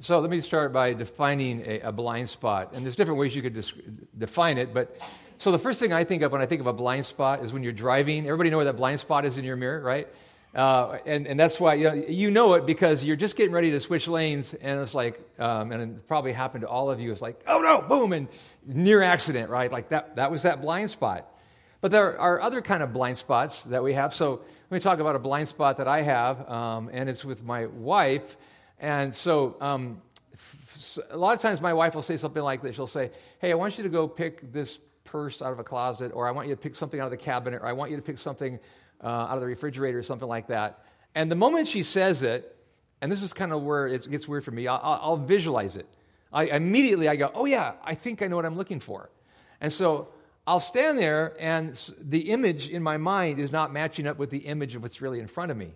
So let me start by defining a, a blind spot. And there's different ways you could define it, but so the first thing I think of when I think of a blind spot is when you're driving. Everybody know where that blind spot is in your mirror, right? Uh, and, and that's why you know, you know it because you're just getting ready to switch lanes, and it's like, um, and it probably happened to all of you. It's like, oh no, boom, and near accident, right? Like that, that was that blind spot. But there are other kind of blind spots that we have. So let me talk about a blind spot that I have, um, and it's with my wife. And so, um, lot of times my wife will say something like this. She'll say, Hey, I want you to go pick this purse out of a closet, or I want you to pick something out of the cabinet, or I want you to pick something uh, out of the refrigerator, or something like that. And the moment she says it, and this is kind of where it gets weird for me, I'll, I'll visualize it. I immediately I go, Oh, yeah, I think I know what I'm looking for. And so I'll stand there, and the image in my mind is not matching up with the image of what's really in front of me.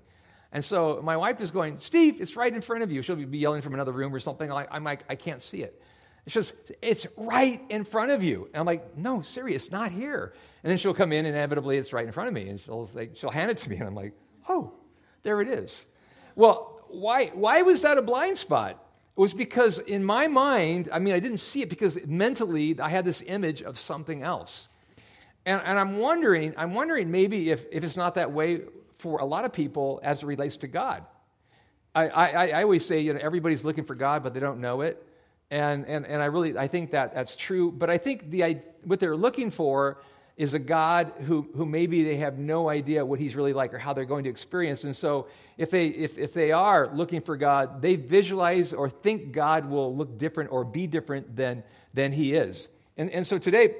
And so my wife is going, Steve, it's right in front of you. She'll be yelling from another room or something. I'm like, I can't see it. She says, It's right in front of you. And I'm like, No, serious, not here. And then she'll come in, inevitably it's right in front of me. And she'll, like, she'll hand it to me. And I'm like, Oh, there it is. Well, why, why was that a blind spot? It was because in my mind, I mean, I didn't see it because mentally I had this image of something else. And, and I'm wondering, I'm wondering maybe if, if it's not that way for a lot of people as it relates to God. I, I, I always say, you know, everybody's looking for God, but they don't know it. And, and, and I really, I think that that's true. But I think the, what they're looking for is a God who, who maybe they have no idea what he's really like or how they're going to experience. And so if they, if, if they are looking for God, they visualize or think God will look different or be different than, than he is. And, and so today,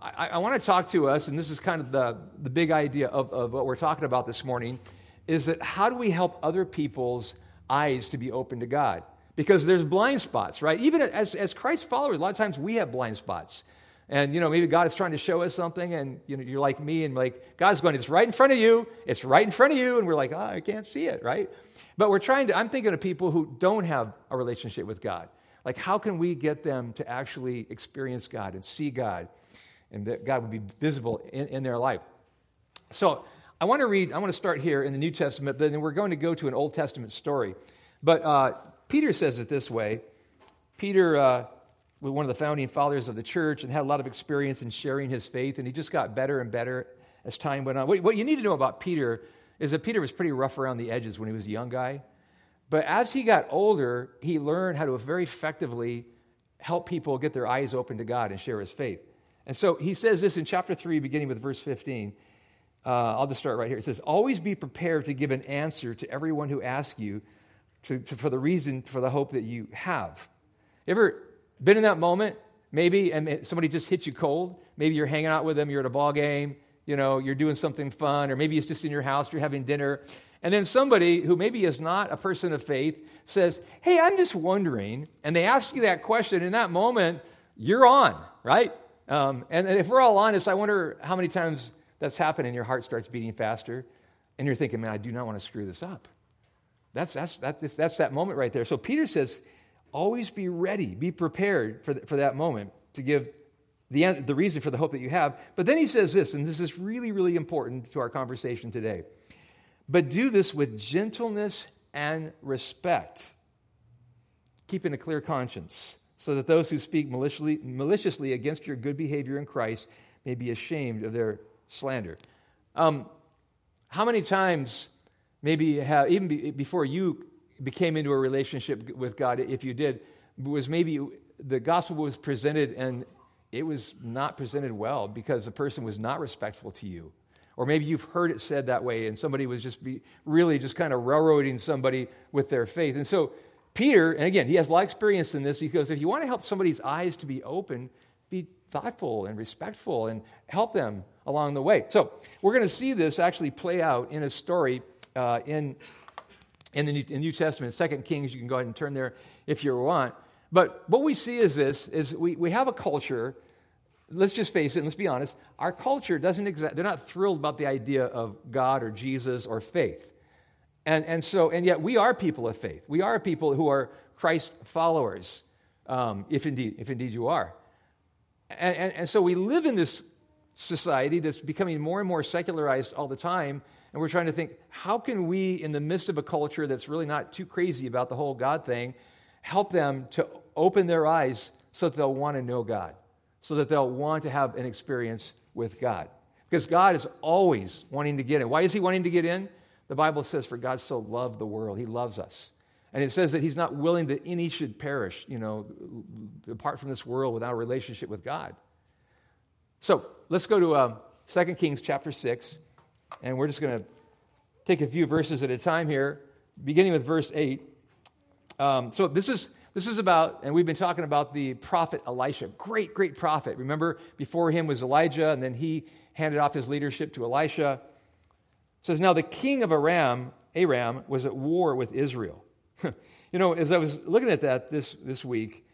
I, I want to talk to us, and this is kind of the, the big idea of, of what we're talking about this morning, is that how do we help other people's eyes to be open to God? Because there's blind spots, right? Even as, as Christ followers, a lot of times we have blind spots. And, you know, maybe God is trying to show us something, and, you know, you're like me, and like, God's going, it's right in front of you, it's right in front of you, and we're like, oh, I can't see it, right? But we're trying to, I'm thinking of people who don't have a relationship with God. Like, how can we get them to actually experience God and see God? And that God would be visible in, in their life. So I want to read, I want to start here in the New Testament, but then we're going to go to an Old Testament story. But uh, Peter says it this way Peter uh, was one of the founding fathers of the church and had a lot of experience in sharing his faith, and he just got better and better as time went on. What, what you need to know about Peter is that Peter was pretty rough around the edges when he was a young guy. But as he got older, he learned how to very effectively help people get their eyes open to God and share his faith. And so he says this in chapter 3, beginning with verse 15. Uh, I'll just start right here. It says, Always be prepared to give an answer to everyone who asks you to, to, for the reason for the hope that you have. Ever been in that moment? Maybe, and somebody just hit you cold. Maybe you're hanging out with them, you're at a ball game, you know, you're doing something fun, or maybe it's just in your house, you're having dinner. And then somebody who maybe is not a person of faith says, Hey, I'm just wondering. And they ask you that question. In that moment, you're on, right? Um, and, and if we're all honest, I wonder how many times that's happened and your heart starts beating faster and you're thinking, man, I do not want to screw this up. That's, that's, that's, that's that moment right there. So Peter says, always be ready, be prepared for, for that moment to give the, the reason for the hope that you have. But then he says this, and this is really, really important to our conversation today. But do this with gentleness and respect, keeping a clear conscience so that those who speak maliciously, maliciously against your good behavior in Christ may be ashamed of their slander. Um, how many times, maybe have, even be, before you became into a relationship with God, if you did, was maybe the gospel was presented and it was not presented well because the person was not respectful to you. Or maybe you've heard it said that way and somebody was just be, really just kind of railroading somebody with their faith. And so Peter, and again, he has a lot of experience in this. He goes, if you want to help somebody's eyes to be open, be thoughtful and respectful and help them along the way. So we're going to see this actually play out in a story uh, in, in the New, in New Testament, Second Kings. You can go ahead and turn there if you want. But what we see is this, is we, we have a culture, let's just face it, let's be honest, our culture doesn't exact, they're not thrilled about the idea of God or Jesus or faith. And, and so, and yet we are people of faith. We are people who are Christ followers, um, if, indeed, if indeed you are. And, and, and so we live in this society that's becoming more and more secularized all the time. And we're trying to think, how can we, in the midst of a culture that's really not too crazy about the whole God thing, help them to open their eyes so that they'll want to know God, so that they'll want to have an experience with God. Because God is always wanting to get in. Why is He wanting to get in? The Bible says, For God so loved the world, He loves us. And it says that He's not willing that any should perish, you know, apart from this world without a relationship with God. So let's go to uh, 2 Kings chapter 6, and we're just going to take a few verses at a time here, beginning with verse 8. Um, so this is this is about, and we've been talking about the prophet Elisha. Great, great prophet. Remember, before him was Elijah, and then he handed off his leadership to Elisha. It says, Now the king of Aram, Aram, was at war with Israel. you know, as I was looking at that this, this week,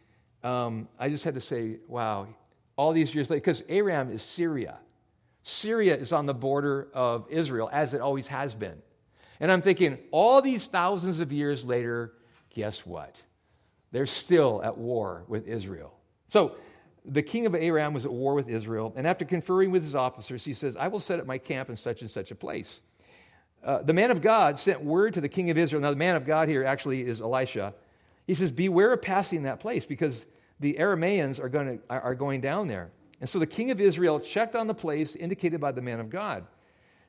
um, I just had to say, wow, all these years later, because Aram is Syria. Syria is on the border of Israel, as it always has been. And I'm thinking, all these thousands of years later, guess what? They're still at war with Israel. So the king of Aram was at war with Israel, and after conferring with his officers, he says, I will set up my camp in such and such a place. Uh, the man of God sent word to the king of Israel. Now, the man of God here actually is Elisha. He says, Beware of passing that place because the Aramaeans are going, to, are going down there. And so the king of Israel checked on the place indicated by the man of God.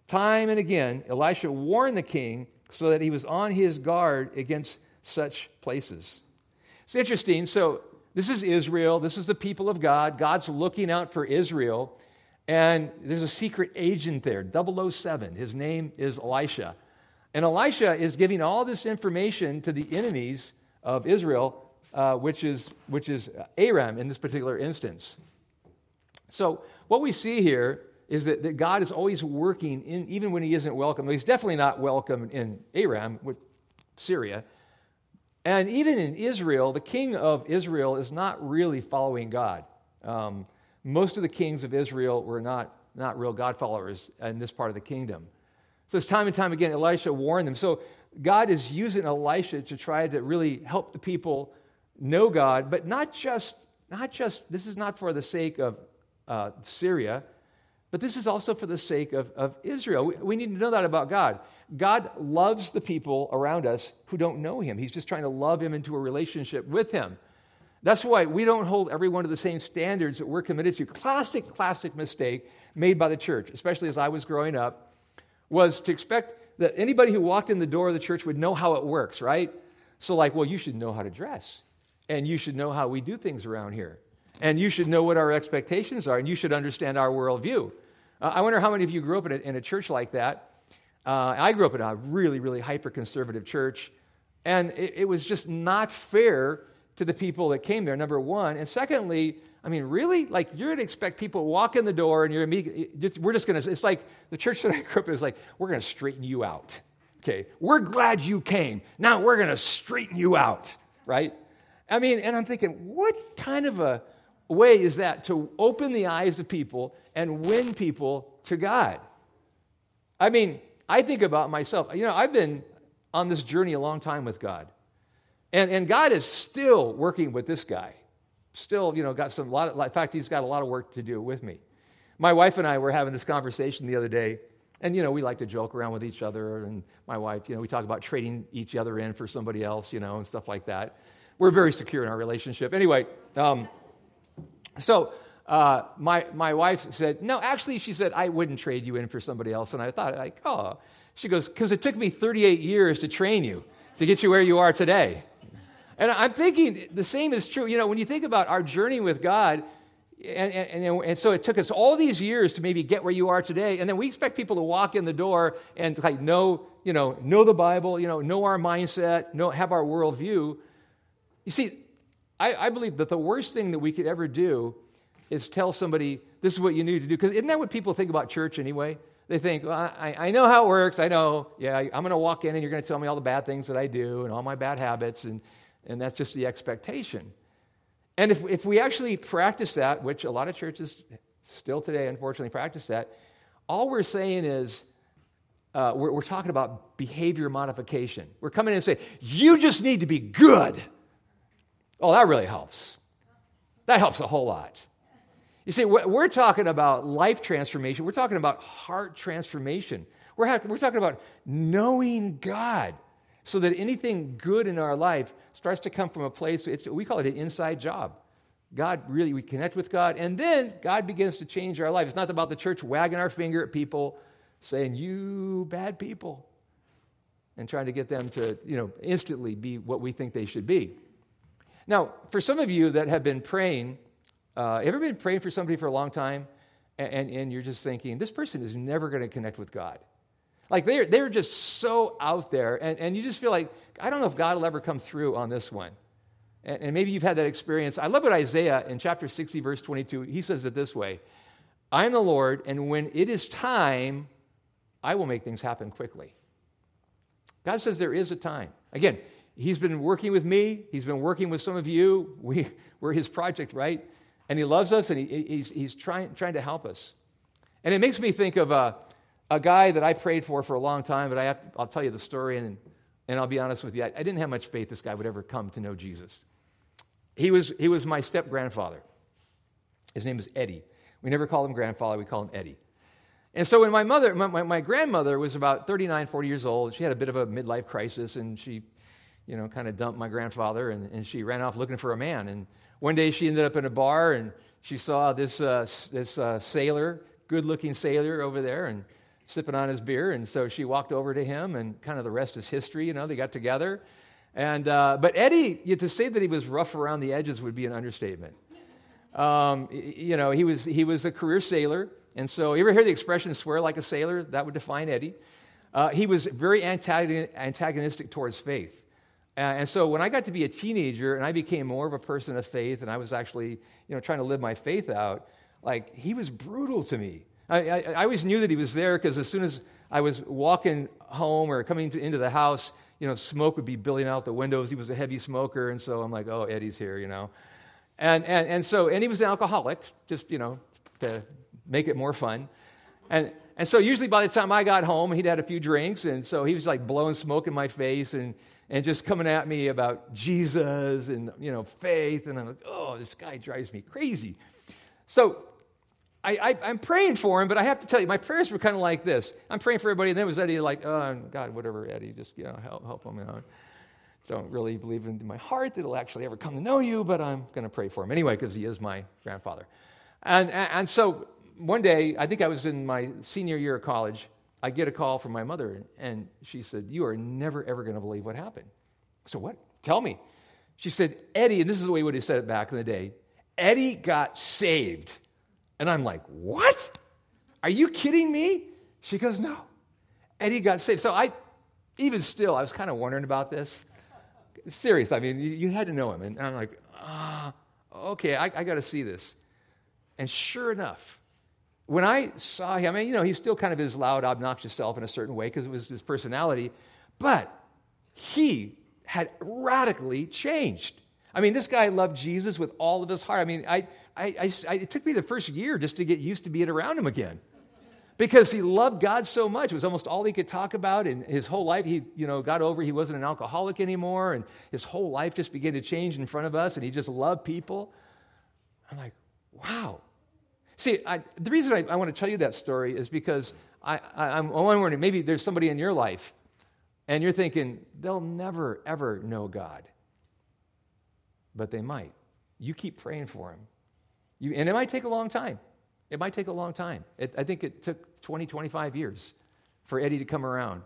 Time and again, Elisha warned the king so that he was on his guard against such places. It's interesting. So, this is Israel. This is the people of God. God's looking out for Israel. And there's a secret agent there, 007. His name is Elisha. And Elisha is giving all this information to the enemies of Israel, uh, which, is, which is Aram in this particular instance. So, what we see here is that, that God is always working, in, even when he isn't welcome. He's definitely not welcome in Aram, with Syria. And even in Israel, the king of Israel is not really following God. Um, most of the kings of Israel were not, not real God followers in this part of the kingdom. So it's time and time again, Elisha warned them. So God is using Elisha to try to really help the people know God, but not just, not just this is not for the sake of uh, Syria, but this is also for the sake of, of Israel. We, we need to know that about God. God loves the people around us who don't know Him. He's just trying to love Him into a relationship with Him. That's why we don't hold everyone to the same standards that we're committed to. Classic, classic mistake made by the church, especially as I was growing up, was to expect that anybody who walked in the door of the church would know how it works, right? So, like, well, you should know how to dress, and you should know how we do things around here, and you should know what our expectations are, and you should understand our worldview. Uh, I wonder how many of you grew up in a, in a church like that. Uh, I grew up in a really, really hyper conservative church, and it, it, was just not fair to the people that came there, number one. And secondly, I mean, really? Like, you're going to expect people to walk in the door and you're immediately, we're just going to, it's like the church that I grew up in is like, we're going to straighten you out. Okay, we're glad you came. Now we're going to straighten you out, right? I mean, and I'm thinking, what kind of a way is that to open the eyes of people and win people to God? I mean, I think about myself. You know, I've been on this journey a long time with God. And, and God is still working with this guy. Still, you know, got some lot of, in fact, he's got a lot of work to do with me. My wife and I were having this conversation the other day, and, you know, we like to joke around with each other. And my wife, you know, we talk about trading each other in for somebody else, you know, and stuff like that. We're very secure in our relationship. Anyway, um, so uh, my, my wife said, No, actually, she said, I wouldn't trade you in for somebody else. And I thought, like, oh. She goes, Because it took me 38 years to train you to get you where you are today. And I'm thinking the same is true. You know, when you think about our journey with God, and, and, and, so it took us all these years to maybe get where you are today. And then we expect people to walk in the door and like know, you know, know the Bible, you know, know our mindset, know, have our worldview. You see, I, I believe that the worst thing that we could ever do is tell somebody, this is what you need to do. Because isn't that what people think about church anyway? They think, well, I, I know how it works. I know, yeah, I'm going to walk in and you're going to tell me all the bad things that I do and all my bad habits. And, and that's just the expectation. And if, if we actually practice that, which a lot of churches still today unfortunately practice that, all we're saying is, uh, we're, we're talking about behavior modification. We're coming in and saying, you just need to be good. Oh, that really helps. That helps a whole lot. You see, we're talking about life transformation. We're talking about heart transformation. We're, we're talking about knowing God, so that anything good in our life starts to come from a place, we call it an inside job. God really, we connect with God, and then God begins to change our life. It's not about the church wagging our finger at people, saying, You bad people, and trying to get them to, you know, instantly be what we think they should be. Now, for some of you that have been praying, uh, ever been praying for somebody for a long time, and, and, and you're just thinking, this person is never going to connect with God? Like they're, they're just so out there, and, and you just feel like, I don't know if God will ever come through on this one. And, and maybe you've had that experience. I love what Isaiah in chapter 60, verse 22, he says it this way I am the Lord, and when it is time, I will make things happen quickly. God says there is a time. Again, He's been working with me, He's been working with some of you. We, we're His project, right? And He loves us, and he, He's, he's trying, trying to help us. And it makes me think of a, a guy that I prayed for for a long time, but I have I'll tell you the story, and, and I'll be honest with you. I, I didn't have much faith this guy would ever come to know Jesus. He was, he was my step grandfather. His name is Eddie. We never call him grandfather, we call him Eddie. And so when my mother, my, my, grandmother was about 39, 40 years old, she had a bit of a midlife crisis and she, you know, kind of dumped my grandfather and, and she ran off looking for a man. And one day she ended up in a bar and she saw this, uh, this uh, sailor, good looking sailor over there and sipping on his beer. And so she walked over to him and kind of the rest is history, you know, they got together. And, uh, but Eddie, to say that he was rough around the edges would be an understatement. Um, you know, he was, he was a career sailor. And so, you ever hear the expression swear like a sailor? That would define Eddie. Uh, he was very antagonistic towards faith. Uh, and so, when I got to be a teenager and I became more of a person of faith and I was actually, you know, trying to live my faith out, like, he was brutal to me. I, I, I always knew that he was there because as soon as I was walking home or coming to, into the house, you know, smoke would be billowing out the windows. He was a heavy smoker. And so I'm like, oh, Eddie's here, you know. And, and, and so, and he was an alcoholic, just, you know, to make it more fun. And, and so usually by the time I got home, he'd had a few drinks. And so he was like blowing smoke in my face and, and just coming at me about Jesus and, you know, faith. And I'm like, oh, this guy drives me crazy. So I, am praying for him, but I have to tell you, my prayers were kind of like this. I'm praying for everybody, and then it was Eddie like, oh, God, whatever, Eddie, just, you know, help, help him. Know. Don't really believe in my heart that he'll actually ever come to know you, but I'm going to pray for him anyway because he is my grandfather. And, and, and so one day, I think I was in my senior year of college, I get a call from my mother, and she said, You are never, ever going to believe what happened. So, what? Tell me. She said, Eddie, and this is the way we would have said it back in the day Eddie got saved. And I'm like, What? Are you kidding me? She goes, No. Eddie got saved. So, I, even still, I was kind of wondering about this. Serious. I mean, you, you had to know him. And I'm like, Ah, okay, I, I got to see this. And sure enough, when I saw him, I mean, you know, he's still kind of his loud, obnoxious self in a certain way because it was his personality, but he had radically changed. I mean, this guy loved Jesus with all of his heart. I mean, I, I, I, it took me the first year just to get used to being around him again because he loved God so much. It was almost all he could talk about. And his whole life, he you know, got over he wasn't an alcoholic anymore. And his whole life just began to change in front of us. And he just loved people. I'm like, wow. See, I, the reason I, I, want to tell you that story is because I, I, I'm wondering maybe there's somebody in your life and you're thinking, they'll never, ever know God. But they might. You keep praying for them. You, and it might take a long time. It might take a long time. It, I think it took 20, 25 years for Eddie to come around,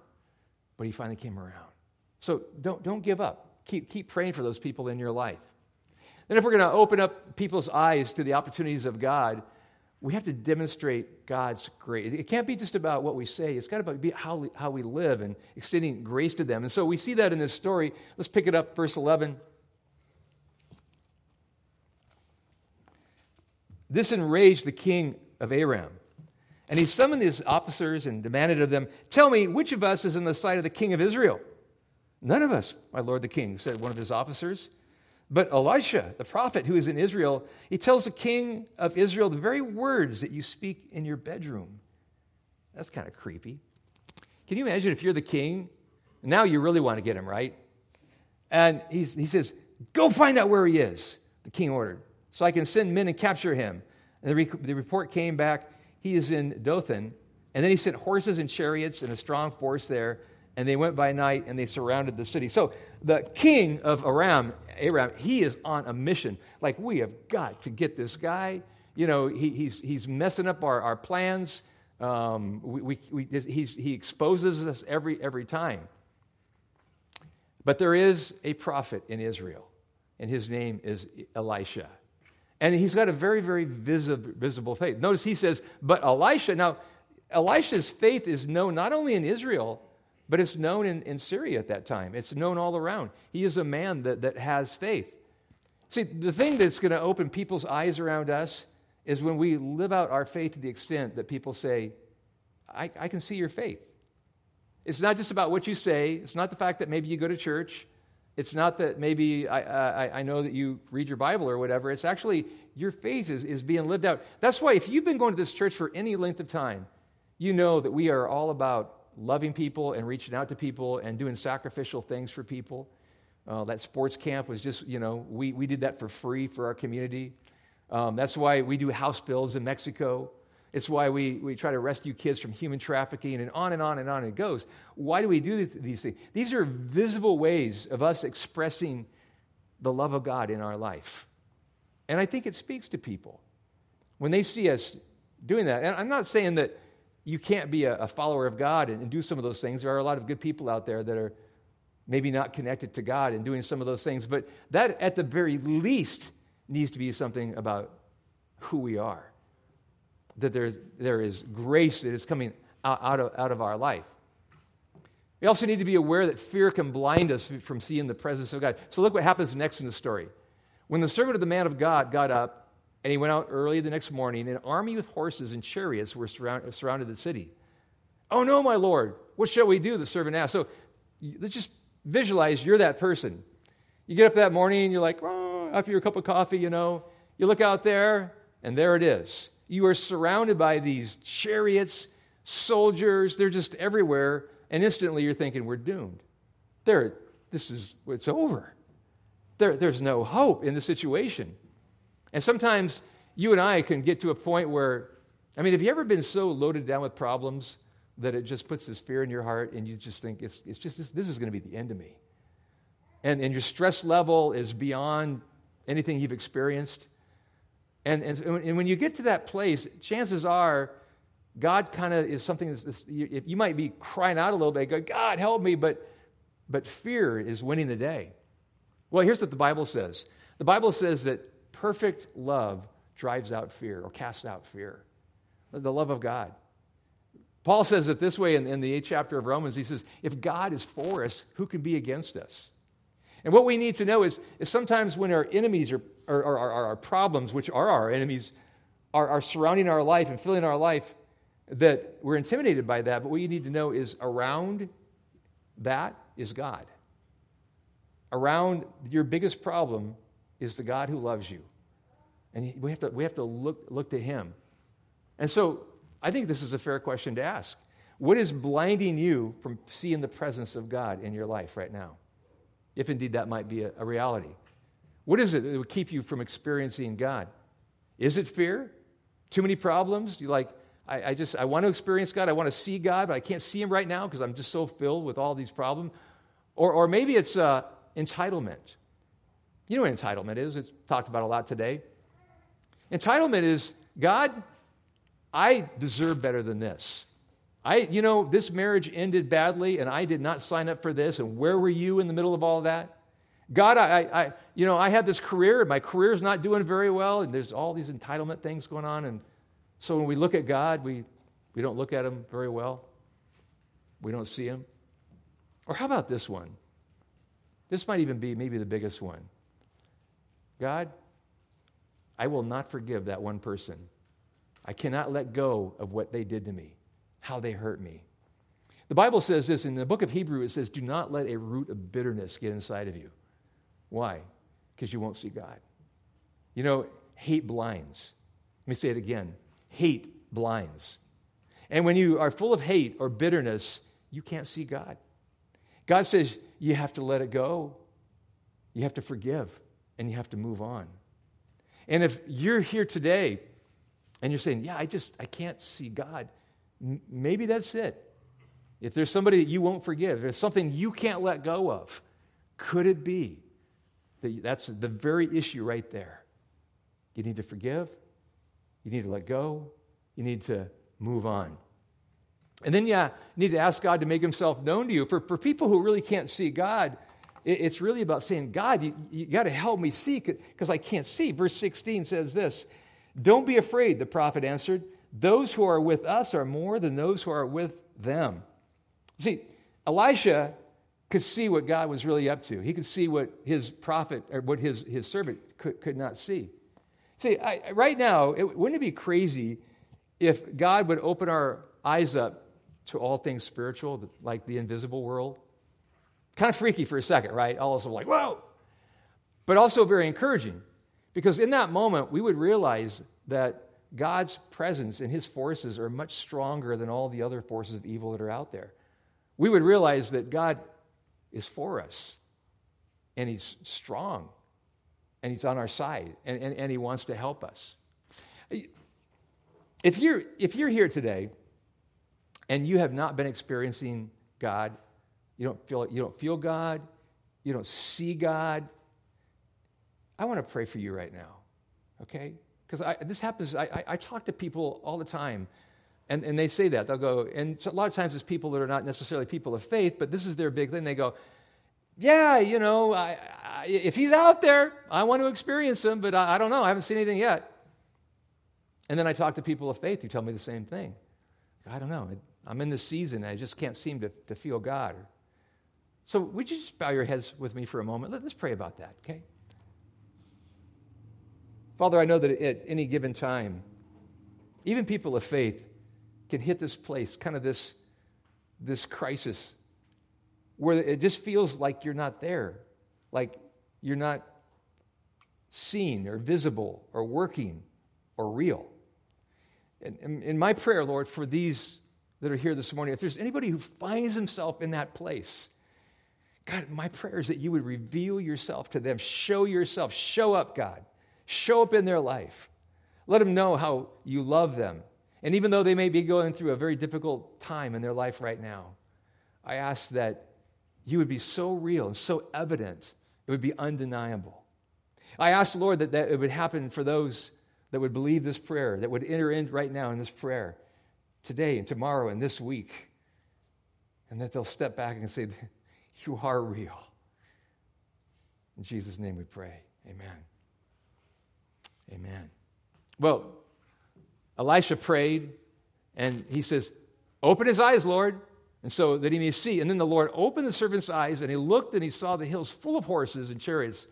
but he finally came around. So don't, don't give up. Keep, keep praying for those people in your life. Then, if we're going to open up people's eyes to the opportunities of God, we have to demonstrate God's grace. It can't be just about what we say, it's got to be how how we live and extending grace to them. And so we see that in this story. Let's pick it up, verse 11. This enraged the king of Aram. And he summoned his officers and demanded of them, Tell me, which of us is in the sight of the king of Israel? None of us, my lord the king, said one of his officers. But Elisha, the prophet who is in Israel, he tells the king of Israel the very words that you speak in your bedroom. That's kind of creepy. Can you imagine if you're the king? Now you really want to get him, right? And he says, Go find out where he is, the king ordered, so I can send men and capture him. And the, re- the report came back, he is in Dothan. And then he sent horses and chariots and a strong force there. and they went by night and they surrounded the city. So the king of Aram, Aram, he is on a mission. Like, we have got to get this guy. You know, he, he's, he's messing up our, our plans. Um, we, we, we, he exposes us every, every time. But there is a prophet in Israel, and his name is Elisha. And he's got a very, very visible, visible faith. Notice he says, but Elisha, now, Elisha's faith is known not only in Israel, but it's known in, in Syria at that time. It's known all around. He is a man that, that has faith. See, the thing that's going to open people's eyes around us is when we live out our faith to the extent that people say, I, I can see your faith. It's not just about what you say, it's not the fact that maybe you go to church. It's not that maybe I, I, I, know that you read your Bible or whatever. It's actually your faith is, is being lived out. That's why if you've been going to this church for any length of time, you know that we are all about loving people and reaching out to people and doing sacrificial things for people. Uh, that sports camp was just, you know, we, we did that for free for our community. Um, that's why we do house builds in Mexico. It's why we, we try to rescue kids from human trafficking and on and on and on it goes. Why do we do these things? These are visible ways of us expressing the love of God in our life. And I think it speaks to people when they see us doing that. And I'm not saying that you can't be a, a follower of God and, and do some of those things. There are a lot of good people out there that are maybe not connected to God and doing some of those things, but that at the very least needs to be something about who we are. That there's, there is grace that is coming out, out, of, out of our life. We also need to be aware that fear can blind us from seeing the presence of God. So look what happens next in the story. When the servant of the man of God got up and he went out early the next morning. An army with horses and chariots were surround, surrounded the city. Oh, no, my Lord, what shall we do? The servant asked. So let's just visualize you're that person. You get up that morning and you're like, oh, after your cup of coffee, you know, you look out there and there it is. You are surrounded by these chariots, soldiers, they're just everywhere. And instantly you're thinking, we're doomed. There, this is, it's over. There, there's no hope in the situation. And sometimes you and I can get to a point where, I mean, have you ever been so loaded down with problems that it just puts this fear in your heart and you just think, it's, it's just, this, this is going to be the end of me? And, and your stress level is beyond anything you've experienced. And, and, and when you get to that place, chances are God kind of is something that's, you, you might be crying out a little bit, go, God, help me, but, but fear is winning the day. Well, here's what the Bible says the Bible says that Perfect love drives out fear or casts out fear. The love of God. Paul says it this way in, in the eighth chapter of Romans. He says, If God is for us, who can be against us? And what we need to know is, is sometimes when our enemies or, or, or, or our problems, which are our enemies, are, are surrounding our life and filling our life, that we're intimidated by that. But what you need to know is around that is God. Around your biggest problem is the God who loves you. And we have to, we have to look, look to him. And so I think this is a fair question to ask. What is blinding you from seeing the presence of God in your life right now? If indeed that might be a, a reality. What is it that would keep you from experiencing God? Is it fear? Too many problems? You like, I, I just I want to experience God, I want to see God, but I can't see him right now because I'm just so filled with all these problems. Or, or maybe it's uh, entitlement. You know what entitlement is? It's talked about a lot today. Entitlement is God, I deserve better than this. I, you know, this marriage ended badly and I did not sign up for this. And where were you in the middle of all of that? God, I, I, you know, I had this career and my career's not doing very well and there's all these entitlement things going on. And so when we look at God, we, we don't look at him very well. We don't see him. Or how about this one? This might even be maybe the biggest one. God, I will not forgive that one person. I cannot let go of what they did to me, how they hurt me. The Bible says this in the book of Hebrew it says, Do not let a root of bitterness get inside of you. Why? Because you won't see God. You know, hate blinds. Let me say it again hate blinds. And when you are full of hate or bitterness, you can't see God. God says you have to let it go, you have to forgive and you have to move on. And if you're here today and you're saying, Yeah, I just, I can't see God, maybe that's it. if there's somebody that you won't forgive, if there's something you can't let go of, could it be that that's the very issue right there? You need to forgive, you need to let go, you need to move on. And then, yeah, you need to ask God to make himself known to you. For, for people who really can't see God, it, it's really about saying, God, you, you got to help me see because I can't see. Verse 16 says this Don't be afraid, the prophet answered. Those who are with us are more than those who are with them. See, Elisha could see what God was really up to. He could see what his prophet or what his, his servant could, could not see. See, I, right now, it, wouldn't it be crazy if God would open our eyes up to all things spiritual, like the invisible world? Kind of freaky for a second, right? All of us are like, whoa! But also very encouraging because in that moment, we would realize that God's presence and his forces are much stronger than all the other forces of evil that are out there. We would realize that God is for us and he's strong and he's on our side and, and, and he wants to help us. If you're, if you're here today and you have not been experiencing God, you don't feel, you don't feel God, you don't see God, I want to pray for you right now, okay? Because this happens, I, I, I, talk to people all the time, and, and they say that. They'll go, and so a lot of times it's people that are not necessarily people of faith, but this is their big thing. They go, Yeah, you know, I, if he's out there, I want to experience him, but I, don't know, I haven't seen anything yet. And then I talk to people of faith who tell me the same thing. I don't know, I'm in this season, I just can't seem to, to feel God. So, would you just bow your heads with me for a moment? Let's pray about that, okay? Father, I know that at any given time, even people of faith can hit this place, kind of this, this crisis, where it just feels like you're not there, like you're not seen or visible or working or real. And in my prayer, Lord, for these that are here this morning, if there's anybody who finds himself in that place, God, my prayer is that you would reveal yourself to them, show yourself, show up, God. Show up in their life. Let them know how you love them. And even though they may be going through a very difficult time in their life right now, I ask that you would be so real and so evident, it would be undeniable. I ask, Lord, that, that it would happen for those that would believe this prayer, that would enter in right now in this prayer, today and tomorrow and this week, and that they'll step back and say, You are real. In Jesus' name we pray. Amen. Amen. Well, Elisha prayed, and he says, Open his eyes, Lord, and so that he may see. And then the Lord opened the servant's eyes, and he looked and he saw the hills full of horses and chariots,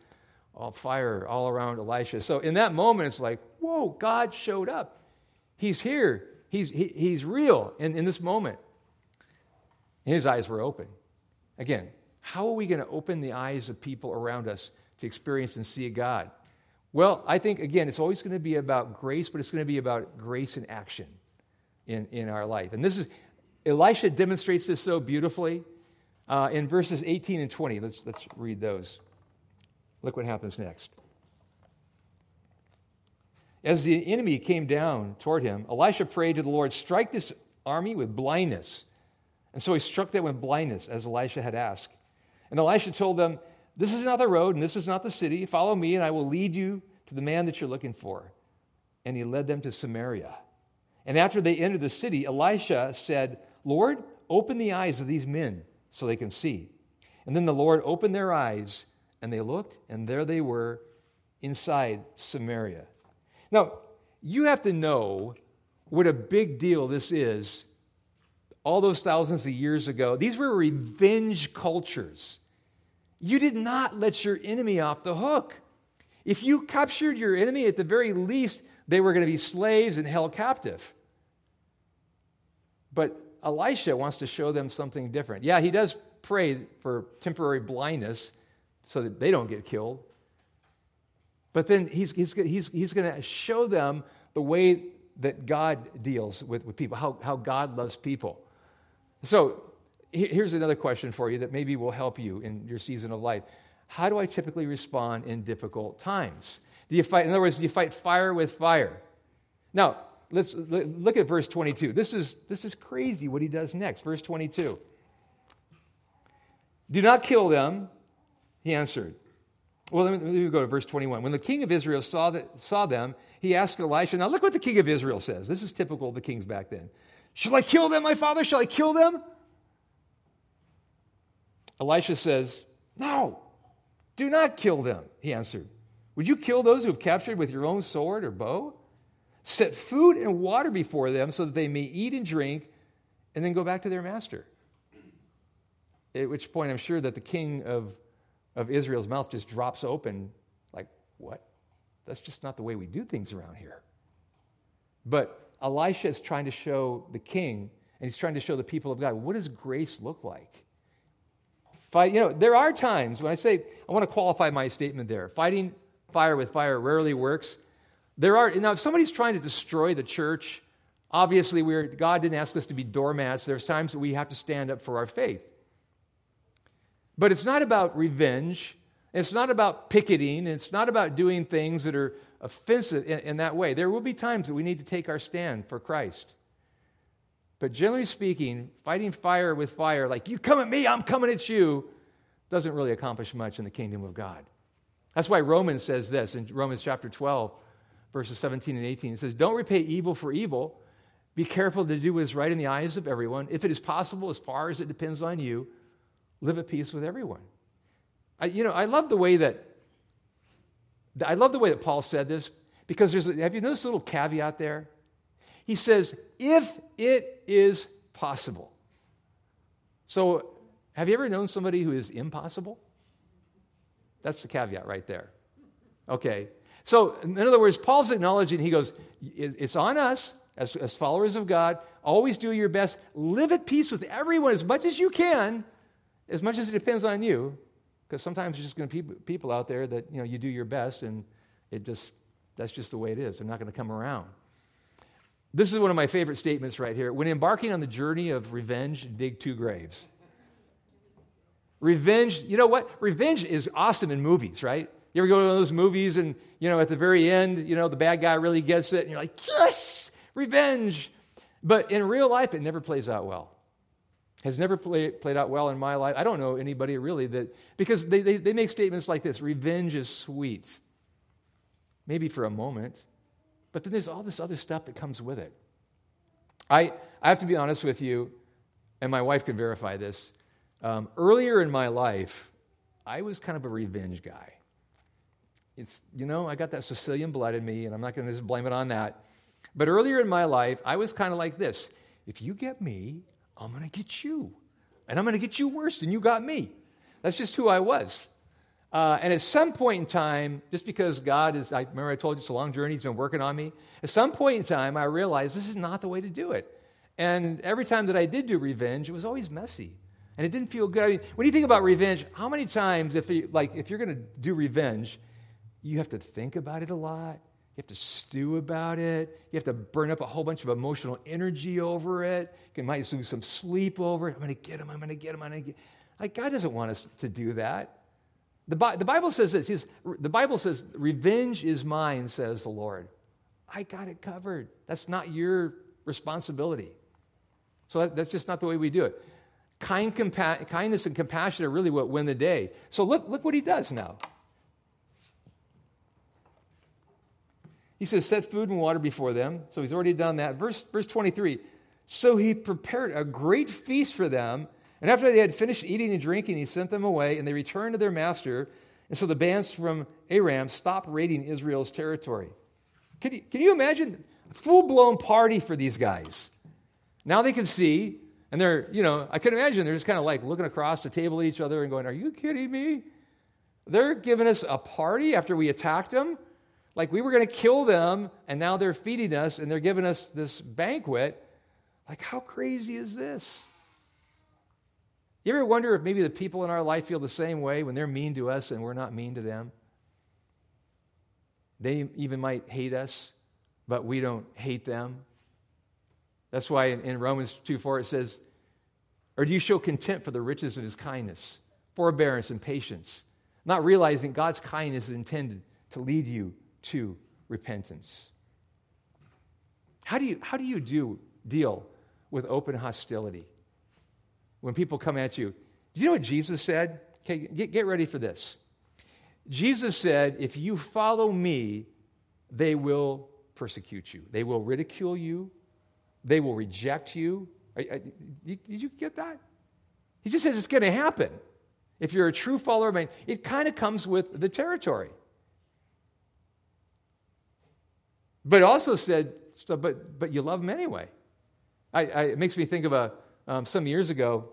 all fire all around Elisha. So in that moment, it's like, whoa, God showed up. He's here. He's, he, he's real in, in this moment. And his eyes were open. Again, how are we going to open the eyes of people around us to experience and see God? Well, I think, again, it's always going to be about grace, but it's going to be about grace in action in, in our life. And this is, Elisha demonstrates this so beautifully uh, in verses 18 and 20. Let's, let's read those. Look what happens next. As the enemy came down toward him, Elisha prayed to the Lord, Strike this army with blindness. And so he struck them with blindness, as Elisha had asked. And Elisha told them, this is not the road, and this is not the city. Follow me, and I will lead you to the man that you're looking for. And he led them to Samaria. And after they entered the city, Elisha said, Lord, open the eyes of these men so they can see. And then the Lord opened their eyes, and they looked, and there they were inside Samaria. Now, you have to know what a big deal this is all those thousands of years ago. These were revenge cultures. You did not let your enemy off the hook. If you captured your enemy, at the very least, they were going to be slaves and held captive. But Elisha wants to show them something different. Yeah, he does pray for temporary blindness so that they don't get killed. But then he's, he's, he's, he's going to show them the way that God deals with, with people, how, how God loves people. So here's another question for you that maybe will help you in your season of life. How do I typically respond in difficult times? Do you fight, in other words, do you fight fire with fire? Now, let's look at verse 22. This is, this is crazy what he does next. Verse 22. Do not kill them, he answered. Well, let me, let me, go to verse 21. When the king of Israel saw, that, saw them, he asked Elisha. Now, look what the king of Israel says. This is typical of the kings back then. Shall I kill them, my father? Shall I kill them? Elisha says, No, do not kill them, he answered. Would you kill those who have captured with your own sword or bow? Set food and water before them so that they may eat and drink and then go back to their master. At which point, I'm sure that the king of, of Israel's mouth just drops open, like, what? That's just not the way we do things around here. But Elisha is trying to show the king, and he's trying to show the people of God, what does grace look like? Fight, you know, there are times when I say, I want to qualify my statement there. Fighting fire with fire rarely works. There are, now, if somebody's trying to destroy the church, obviously we're, God didn't ask us to be doormats. There's times that we have to stand up for our faith. But it's not about revenge. It's not about picketing. It's not about doing things that are offensive in, in, that way. There will be times that we need to take our stand for Christ. But generally speaking, fighting fire with fire, like you come at me, I'm coming at you, doesn't really accomplish much in the kingdom of God. That's why Romans says this in Romans chapter 12, verses 17 and 18. It says, Don't repay evil for evil. Be careful to do what is right in the eyes of everyone. If it is possible, as far as it depends on you, live at peace with everyone. I, you know, I love the way that I love the way that Paul said this because there's have you noticed a little caveat there? He says, if it is possible. So, have you ever known somebody who is impossible? That's the caveat right there. Okay. So, in other words, Paul's acknowledging, he goes, it's on us as, as followers of God. Always do your best. Live at peace with everyone as much as you can as much as it depends on you, because sometimes there's just going to be people out there that you know you do your best, and it just that's just the way it is. They're not going to come around. This is one of my favorite statements right here. When embarking on the journey of revenge, dig two graves. Revenge, you know what? Revenge is awesome in movies, right? You ever go to one of those movies and, you know, at the very end, you know, the bad guy really gets it and you're like, yes, revenge. But in real life, it never plays out well has never play, played out well in my life. I don't know anybody really that, because they, they, they make statements like this revenge is sweet. Maybe for a moment, but then there's all this other stuff that comes with it. I, I have to be honest with you, and my wife can verify this. Um, earlier in my life, I was kind of a revenge guy. It's, you know, I got that Sicilian blood in me, and I'm not going to just blame it on that. But earlier in my life, I was kind of like this if you get me, I'm going to get you. And I'm going to get you worse than you got me. That's just who I was. Uh, and at some point in time, just because God is, I remember I told you it's a long journey, He's been working on me. At some point in time, I realized this is not the way to do it. And every time that I did do revenge, it was always messy. And it didn't feel good. I mean, when you think about revenge, how many times, if you, like, if you're going to do revenge, you have to think about it a lot. You have to stew about it. You have to burn up a whole bunch of emotional energy over it. You might lose some sleep over it. I'm going to get him. I'm going to get him. I'm going to get. Like God doesn't want us to do that. The, Bi- the Bible says this. The Bible says, "Revenge is mine," says the Lord. I got it covered. That's not your responsibility. So that, that's just not the way we do it. Kind, compa- kindness and compassion are really what win the day. So look, look what he does now. He says, set food and water before them. So he's already done that. Verse, verse 23 So he prepared a great feast for them. And after they had finished eating and drinking, he sent them away, and they returned to their master. And so the bands from Aram stopped raiding Israel's territory. Can you, can you imagine? Full blown party for these guys. Now they can see, and they're, you know, I can imagine they're just kind of like looking across the table at each other and going, Are you kidding me? They're giving us a party after we attacked them. Like we were going to kill them, and now they're feeding us and they're giving us this banquet. Like, how crazy is this? You ever wonder if maybe the people in our life feel the same way when they're mean to us and we're not mean to them? They even might hate us, but we don't hate them. That's why in, Romans 2 4 it says, Or do you show contempt for the riches of his kindness, forbearance, and patience, not realizing God's kindness is intended to lead you to repentance. How do you, how do you do, deal with open hostility? When people come at you, do you know what Jesus said? Okay, get, get ready for this. Jesus said, If you follow me, they will persecute you, they will ridicule you, they will reject you. Did you get that? He just says it's going to happen. If you're a true follower of mine, it kind of comes with the territory. But also said, but, but you love them anyway. I, I, it makes me think of a, um, some years ago,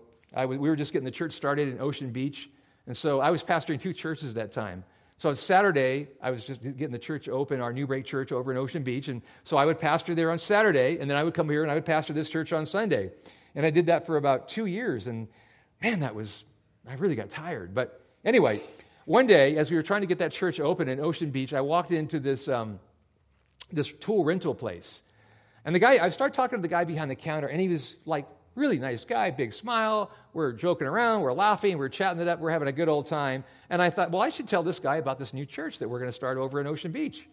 we were just getting the church started in Ocean Beach. And so I was pastoring two churches that time. So on Saturday, I was just getting the church open, our Newbreak Church over in Ocean Beach. And so I would pastor there on Saturday, and then I would come here and I would pastor this church on Sunday. And I did that for about two years. And man, that was, I really got tired. But anyway, one day, as we were trying to get that church open in Ocean Beach, I walked into this, um, this tool rental place. And the guy, I started talking to the guy behind the counter, and he was like, really nice guy, big smile. We're joking around, we're laughing, we're chatting it up, we're having a good old time. And I thought, well, I should tell this guy about this new church that we're going to start over in Ocean Beach.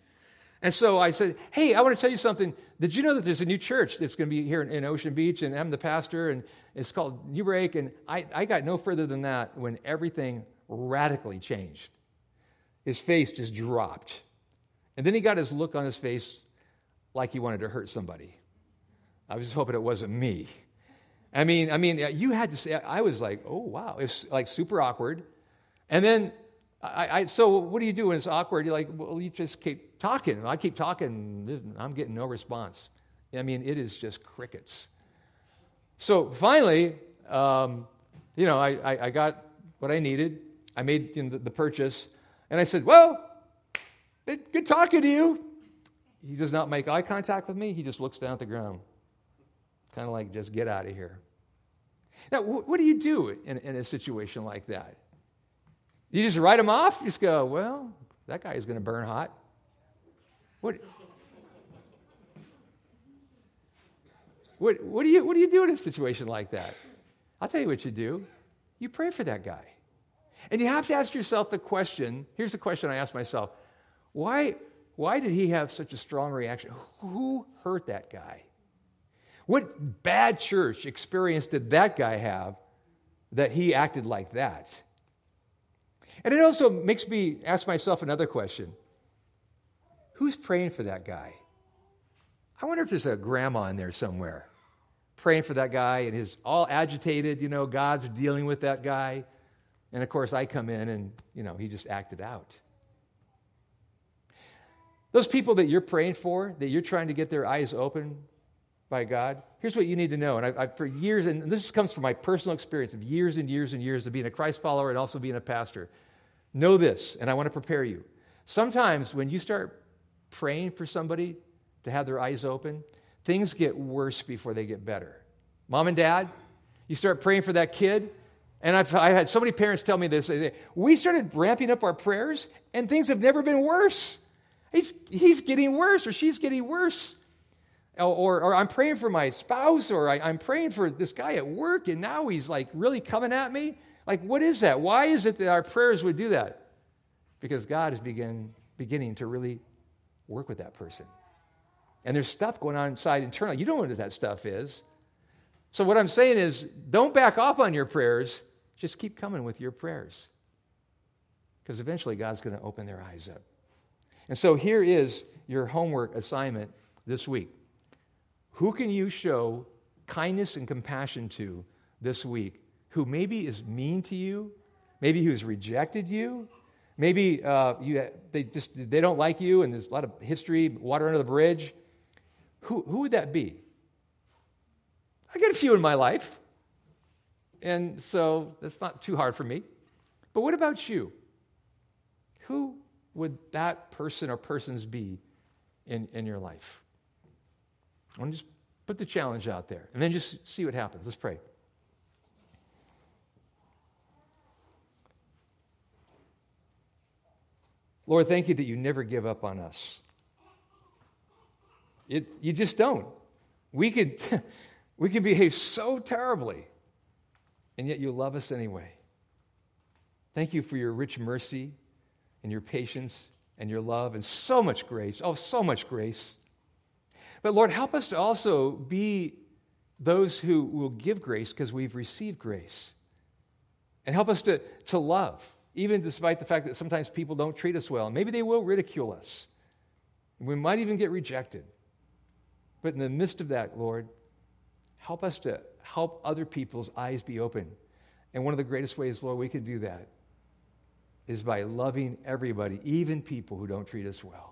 And so I said, hey, I want to tell you something. Did you know that there's a new church that's going to be here in Ocean Beach, and I'm the pastor, and it's called Newbreak. And I, I got no further than that when everything radically changed. His face just dropped. And then he got his look on his face like he wanted to hurt somebody. I was just hoping it wasn't me. I mean, I mean, you had to say, I was like, oh, wow. It's like super awkward. And then, I, I, so what do you do when it's awkward? You're like, well, you just keep talking. I keep talking. I'm getting no response. I mean, it is just crickets. So finally, um, you know, I, I, got what I needed. I made you know, the, the, purchase. And I said, well, good talking to you. He does not make eye contact with me. He just looks down at the ground. Kind of like, just get out of here. Now, what do you do in, in a situation like that? You just write him off? You just go, well, that guy is going to burn hot. What, what, what, do you, what do you do in a situation like that? I'll tell you what you do. You pray for that guy. And you have to ask yourself the question here's the question I ask myself why, why did he have such a strong reaction? Who hurt that guy? What bad church experience did that guy have that he acted like that? And it also makes me ask myself another question Who's praying for that guy? I wonder if there's a grandma in there somewhere praying for that guy and is all agitated, you know, God's dealing with that guy. And of course, I come in and, you know, he just acted out. Those people that you're praying for, that you're trying to get their eyes open by God, here's what you need to know. And I, I, for years, and this comes from my personal experience of years and years and years of being a Christ follower and also being a pastor. Know this, and I want to prepare you. Sometimes when you start praying for somebody to have their eyes open, things get worse before they get better. Mom and dad, you start praying for that kid, and I've, I had so many parents tell me this. We started ramping up our prayers, and things have never been worse. He's, he's getting worse, or she's getting worse. Or, or, I'm praying for my spouse, or I, I'm praying for this guy at work, and now he's like really coming at me. Like, what is that? Why is it that our prayers would do that? Because God is begin, beginning to really work with that person. And there's stuff going on inside internally. You don't know what that stuff is. So, what I'm saying is, don't back off on your prayers. Just keep coming with your prayers. Because eventually, God's going to open their eyes up. And so, here is your homework assignment this week. Who can you show kindness and compassion to this week who maybe is mean to you, maybe who's rejected you, maybe uh, you, they just they don't like you and there's a lot of history, water under the bridge? Who, who would that be? I get a few in my life, and so that's not too hard for me. But what about you? Who would that person or persons be in, in your life? I want to just put the challenge out there and then just see what happens. Let's pray. Lord, thank you that you never give up on us. It, you just don't. We could, we could behave so terribly, and yet you love us anyway. Thank you for your rich mercy and your patience and your love and so much grace. Oh, so much grace. But Lord, help us to also be those who will give grace because we've received grace. And help us to, to love, even despite the fact that sometimes people don't treat us well. Maybe they will ridicule us. We might even get rejected. But in the midst of that, Lord, help us to help other people's eyes be open. And one of the greatest ways, Lord, we can do that is by loving everybody, even people who don't treat us well.